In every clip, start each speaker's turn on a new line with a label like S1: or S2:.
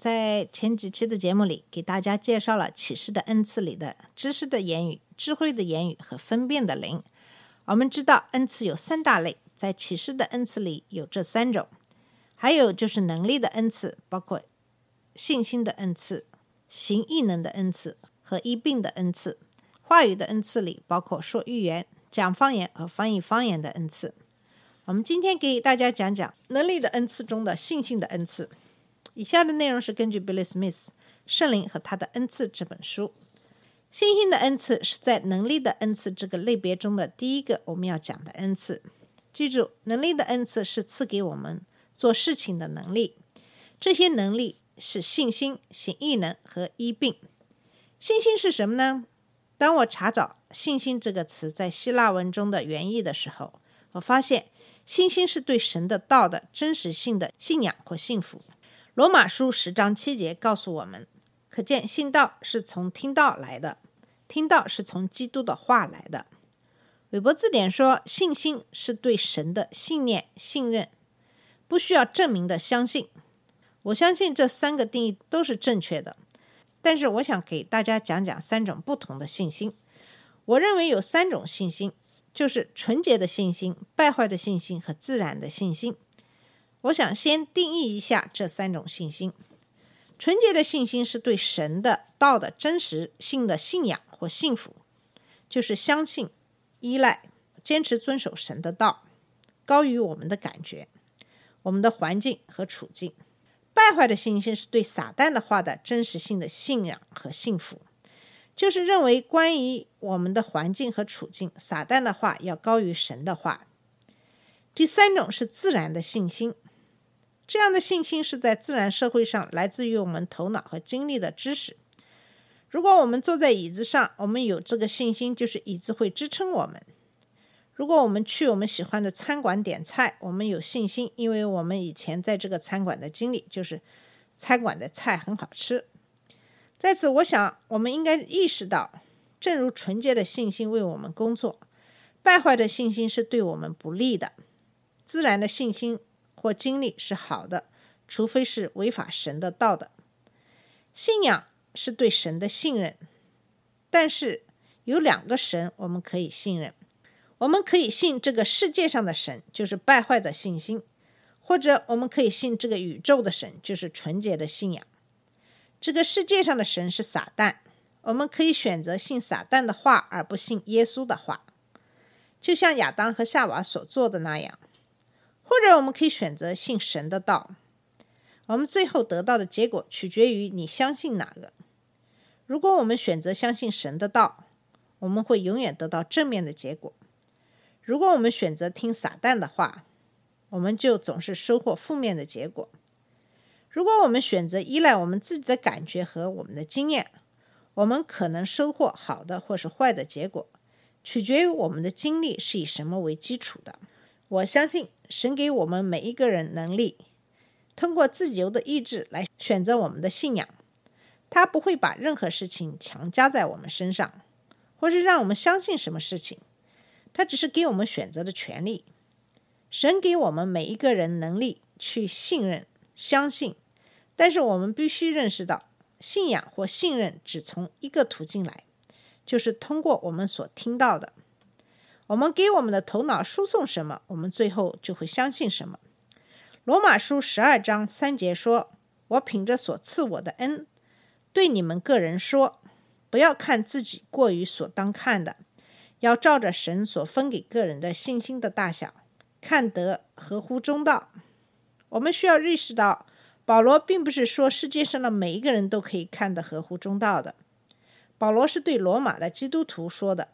S1: 在前几期的节目里，给大家介绍了启示的恩赐里的知识的言语、智慧的言语和分辨的灵。我们知道恩赐有三大类，在启示的恩赐里有这三种，还有就是能力的恩赐，包括信心的恩赐、行异能的恩赐和医病的恩赐。话语的恩赐里包括说预言、讲方言和翻译方言的恩赐。我们今天给大家讲讲能力的恩赐中的信心的恩赐。以下的内容是根据 Billy Smith《圣灵和他的恩赐》这本书。信心的恩赐是在能力的恩赐这个类别中的第一个我们要讲的恩赐。记住，能力的恩赐是赐给我们做事情的能力，这些能力是信心、行异能和医病。信心是什么呢？当我查找“信心”这个词在希腊文中的原意的时候，我发现信心是对神的道的真实性的信仰或信服。罗马书十章七节告诉我们，可见信道是从听道来的，听道是从基督的话来的。韦伯字典说，信心是对神的信念、信任，不需要证明的相信。我相信这三个定义都是正确的，但是我想给大家讲讲三种不同的信心。我认为有三种信心，就是纯洁的信心、败坏的信心和自然的信心。我想先定义一下这三种信心。纯洁的信心是对神的道的真实性的信仰或信服，就是相信、依赖、坚持遵守神的道，高于我们的感觉、我们的环境和处境。败坏的信心是对撒旦的话的真实性的信仰和信服，就是认为关于我们的环境和处境，撒旦的话要高于神的话。第三种是自然的信心。这样的信心是在自然社会上来自于我们头脑和经历的知识。如果我们坐在椅子上，我们有这个信心，就是椅子会支撑我们。如果我们去我们喜欢的餐馆点菜，我们有信心，因为我们以前在这个餐馆的经历，就是餐馆的菜很好吃。在此，我想我们应该意识到，正如纯洁的信心为我们工作，败坏的信心是对我们不利的。自然的信心。或经历是好的，除非是违法神的道的。信仰是对神的信任，但是有两个神我们可以信任。我们可以信这个世界上的神，就是败坏的信心；或者我们可以信这个宇宙的神，就是纯洁的信仰。这个世界上的神是撒旦，我们可以选择信撒旦的话，而不信耶稣的话，就像亚当和夏娃所做的那样。或者我们可以选择信神的道，我们最后得到的结果取决于你相信哪个。如果我们选择相信神的道，我们会永远得到正面的结果；如果我们选择听撒旦的话，我们就总是收获负面的结果。如果我们选择依赖我们自己的感觉和我们的经验，我们可能收获好的或是坏的结果，取决于我们的经历是以什么为基础的。我相信神给我们每一个人能力，通过自由的意志来选择我们的信仰。他不会把任何事情强加在我们身上，或是让我们相信什么事情。他只是给我们选择的权利。神给我们每一个人能力去信任、相信，但是我们必须认识到，信仰或信任只从一个途径来，就是通过我们所听到的。我们给我们的头脑输送什么，我们最后就会相信什么。罗马书十二章三节说：“我凭着所赐我的恩，对你们个人说，不要看自己过于所当看的，要照着神所分给个人的信心的大小，看得合乎中道。”我们需要认识到，保罗并不是说世界上的每一个人都可以看得合乎中道的。保罗是对罗马的基督徒说的。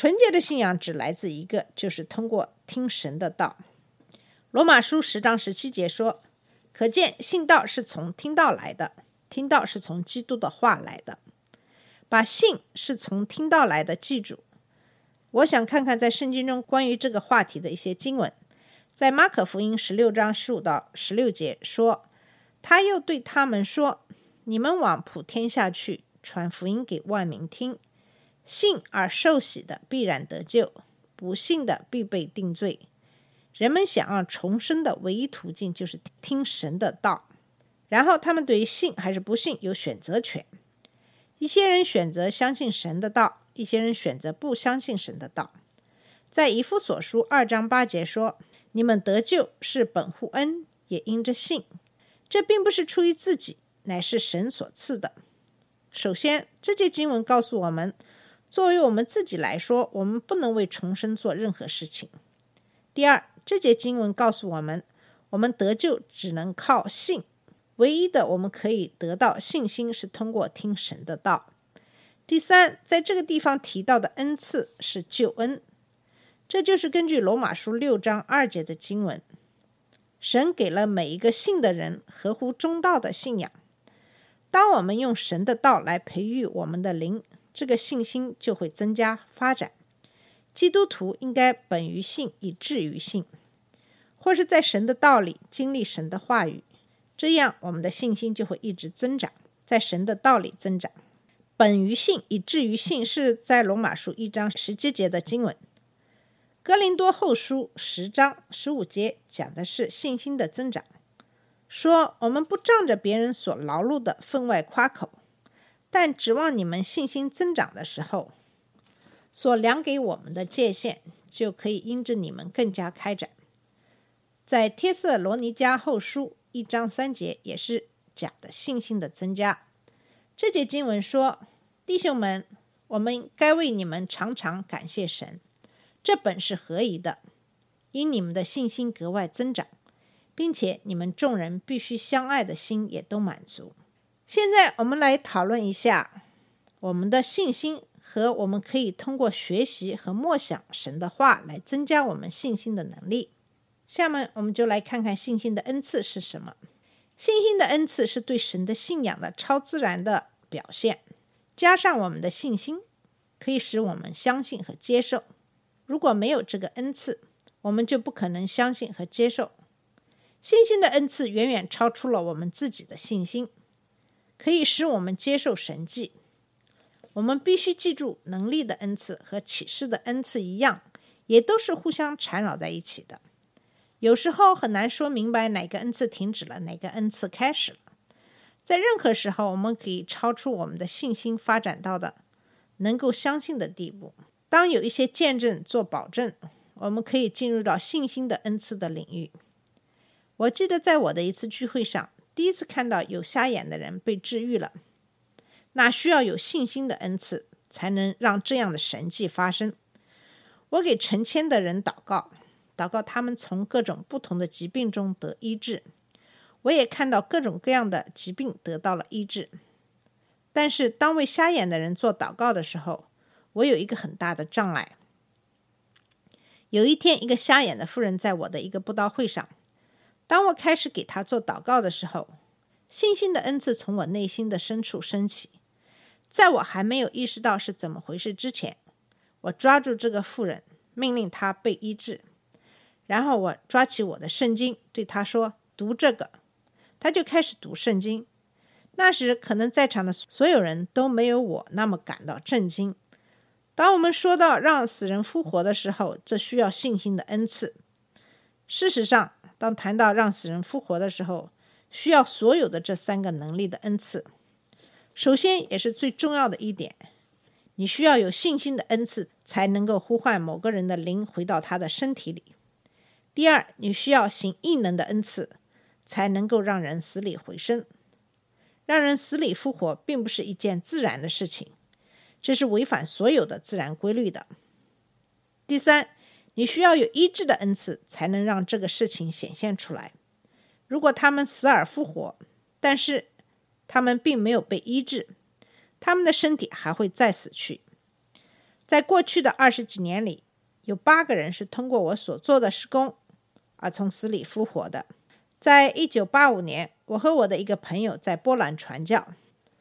S1: 纯洁的信仰只来自一个，就是通过听神的道。罗马书十章十七节说：“可见信道是从听道来的，听道是从基督的话来的。”把信是从听到来的记住。我想看看在圣经中关于这个话题的一些经文，在马可福音十六章十五到十六节说，他又对他们说：“你们往普天下去，传福音给万民听。信而受洗的必然得救，不信的必被定罪。人们想要重生的唯一途径就是听神的道，然后他们对于信还是不信有选择权。一些人选择相信神的道。”一些人选择不相信神的道，在以弗所书二章八节说：“你们得救是本乎恩，也因着信。这并不是出于自己，乃是神所赐的。”首先，这节经文告诉我们，作为我们自己来说，我们不能为重生做任何事情。第二，这节经文告诉我们，我们得救只能靠信，唯一的我们可以得到信心是通过听神的道。第三，在这个地方提到的恩赐是救恩，这就是根据罗马书六章二节的经文，神给了每一个信的人合乎中道的信仰。当我们用神的道来培育我们的灵，这个信心就会增加发展。基督徒应该本于信，以至于信，或是在神的道里经历神的话语，这样我们的信心就会一直增长，在神的道里增长。本于信，以至于信，是在罗马书一章十七节的经文。哥林多后书十章十五节讲的是信心的增长，说我们不仗着别人所劳碌的分外夸口，但指望你们信心增长的时候，所量给我们的界限，就可以因着你们更加开展。在帖色罗尼迦后书一章三节也是讲的信心的增加。这节经文说：“弟兄们，我们该为你们常常感谢神，这本是合宜的，因你们的信心格外增长，并且你们众人必须相爱的心也都满足。”现在我们来讨论一下我们的信心和我们可以通过学习和默想神的话来增加我们信心的能力。下面我们就来看看信心的恩赐是什么。信心的恩赐是对神的信仰的超自然的表现，加上我们的信心，可以使我们相信和接受。如果没有这个恩赐，我们就不可能相信和接受。信心的恩赐远远超出了我们自己的信心，可以使我们接受神迹。我们必须记住，能力的恩赐和启示的恩赐一样，也都是互相缠绕在一起的。有时候很难说明白哪个恩赐停止了，哪个恩赐开始了。在任何时候，我们可以超出我们的信心发展到的能够相信的地步。当有一些见证做保证，我们可以进入到信心的恩赐的领域。我记得在我的一次聚会上，第一次看到有瞎眼的人被治愈了。那需要有信心的恩赐，才能让这样的神迹发生。我给成千的人祷告。祷告他们从各种不同的疾病中得医治，我也看到各种各样的疾病得到了医治。但是当为瞎眼的人做祷告的时候，我有一个很大的障碍。有一天，一个瞎眼的妇人在我的一个布道会上，当我开始给他做祷告的时候，信心的恩赐从我内心的深处升起。在我还没有意识到是怎么回事之前，我抓住这个妇人，命令她被医治。然后我抓起我的圣经，对他说：“读这个。”他就开始读圣经。那时可能在场的所有人都没有我那么感到震惊。当我们说到让死人复活的时候，这需要信心的恩赐。事实上，当谈到让死人复活的时候，需要所有的这三个能力的恩赐。首先，也是最重要的一点，你需要有信心的恩赐，才能够呼唤某个人的灵回到他的身体里。第二，你需要行异能的恩赐，才能够让人死里回生。让人死里复活，并不是一件自然的事情，这是违反所有的自然规律的。第三，你需要有医治的恩赐，才能让这个事情显现出来。如果他们死而复活，但是他们并没有被医治，他们的身体还会再死去。在过去的二十几年里，有八个人是通过我所做的施工。而从死里复活的。在一九八五年，我和我的一个朋友在波兰传教，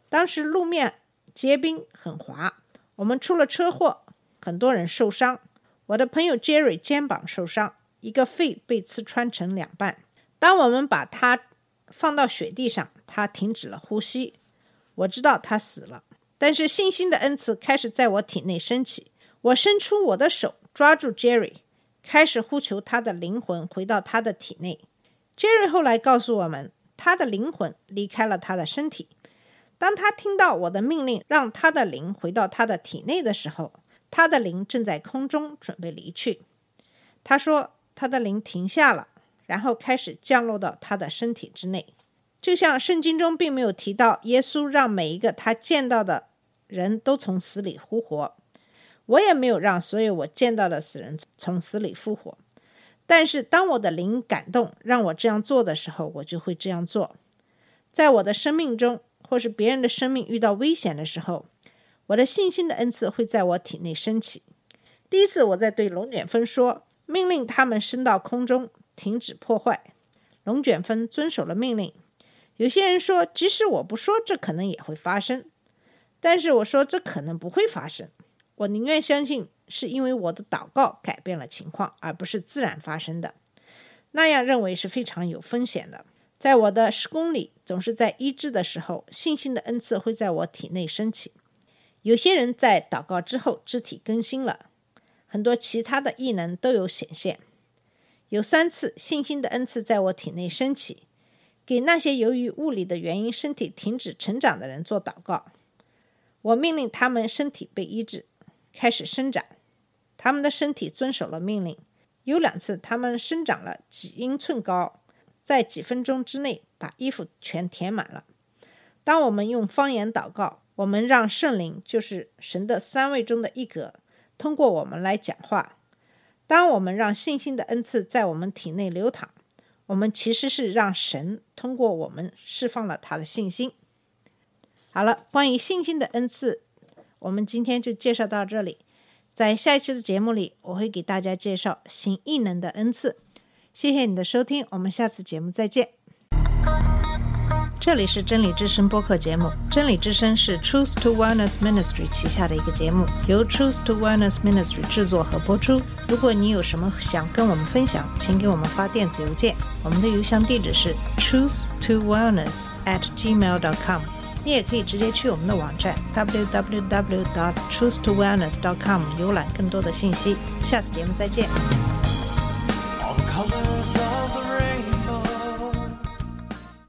S1: 当时路面结冰，很滑。我们出了车祸，很多人受伤。我的朋友 Jerry 肩膀受伤，一个肺被刺穿成两半。当我们把他放到雪地上，他停止了呼吸。我知道他死了，但是信心的恩赐开始在我体内升起。我伸出我的手抓住 Jerry，开始呼求他的灵魂回到他的体内。Jerry 后来告诉我们，他的灵魂离开了他的身体。当他听到我的命令，让他的灵回到他的体内的时候，他的灵正在空中准备离去。他说，他的灵停下了，然后开始降落到他的身体之内。就像圣经中并没有提到耶稣让每一个他见到的人都从死里复活，我也没有让所有我见到的死人从死里复活。但是当我的灵感动让我这样做的时候，我就会这样做。在我的生命中，或是别人的生命遇到危险的时候，我的信心的恩赐会在我体内升起。第一次我在对龙卷风说，命令他们升到空中，停止破坏。龙卷风遵守了命令。有些人说，即使我不说，这可能也会发生。但是我说，这可能不会发生。我宁愿相信。是因为我的祷告改变了情况，而不是自然发生的。那样认为是非常有风险的。在我的施工里，总是在医治的时候，信心的恩赐会在我体内升起。有些人在祷告之后肢体更新了，很多其他的异能都有显现。有三次信心的恩赐在我体内升起，给那些由于物理的原因身体停止成长的人做祷告。我命令他们身体被医治，开始生长。他们的身体遵守了命令。有两次，他们生长了几英寸高，在几分钟之内把衣服全填满了。当我们用方言祷告，我们让圣灵，就是神的三位中的一格，通过我们来讲话。当我们让信心的恩赐在我们体内流淌，我们其实是让神通过我们释放了他的信心。好了，关于信心的恩赐，我们今天就介绍到这里。在下一期的节目里，我会给大家介绍行异能的恩赐。谢谢你的收听，我们下次节目再见。这里是真理之声播客节目，真理之声是 Truth to Wellness Ministry 旗下的一个节目，由 Truth to Wellness Ministry 制作和播出。如果你有什么想跟我们分享，请给我们发电子邮件，我们的邮箱地址是 truth to wellness at gmail dot com。你也可以直接去我们的网站 www dot truth to wellness dot com 浏览更多的信息。下次节目再见。
S2: All colors of the rain.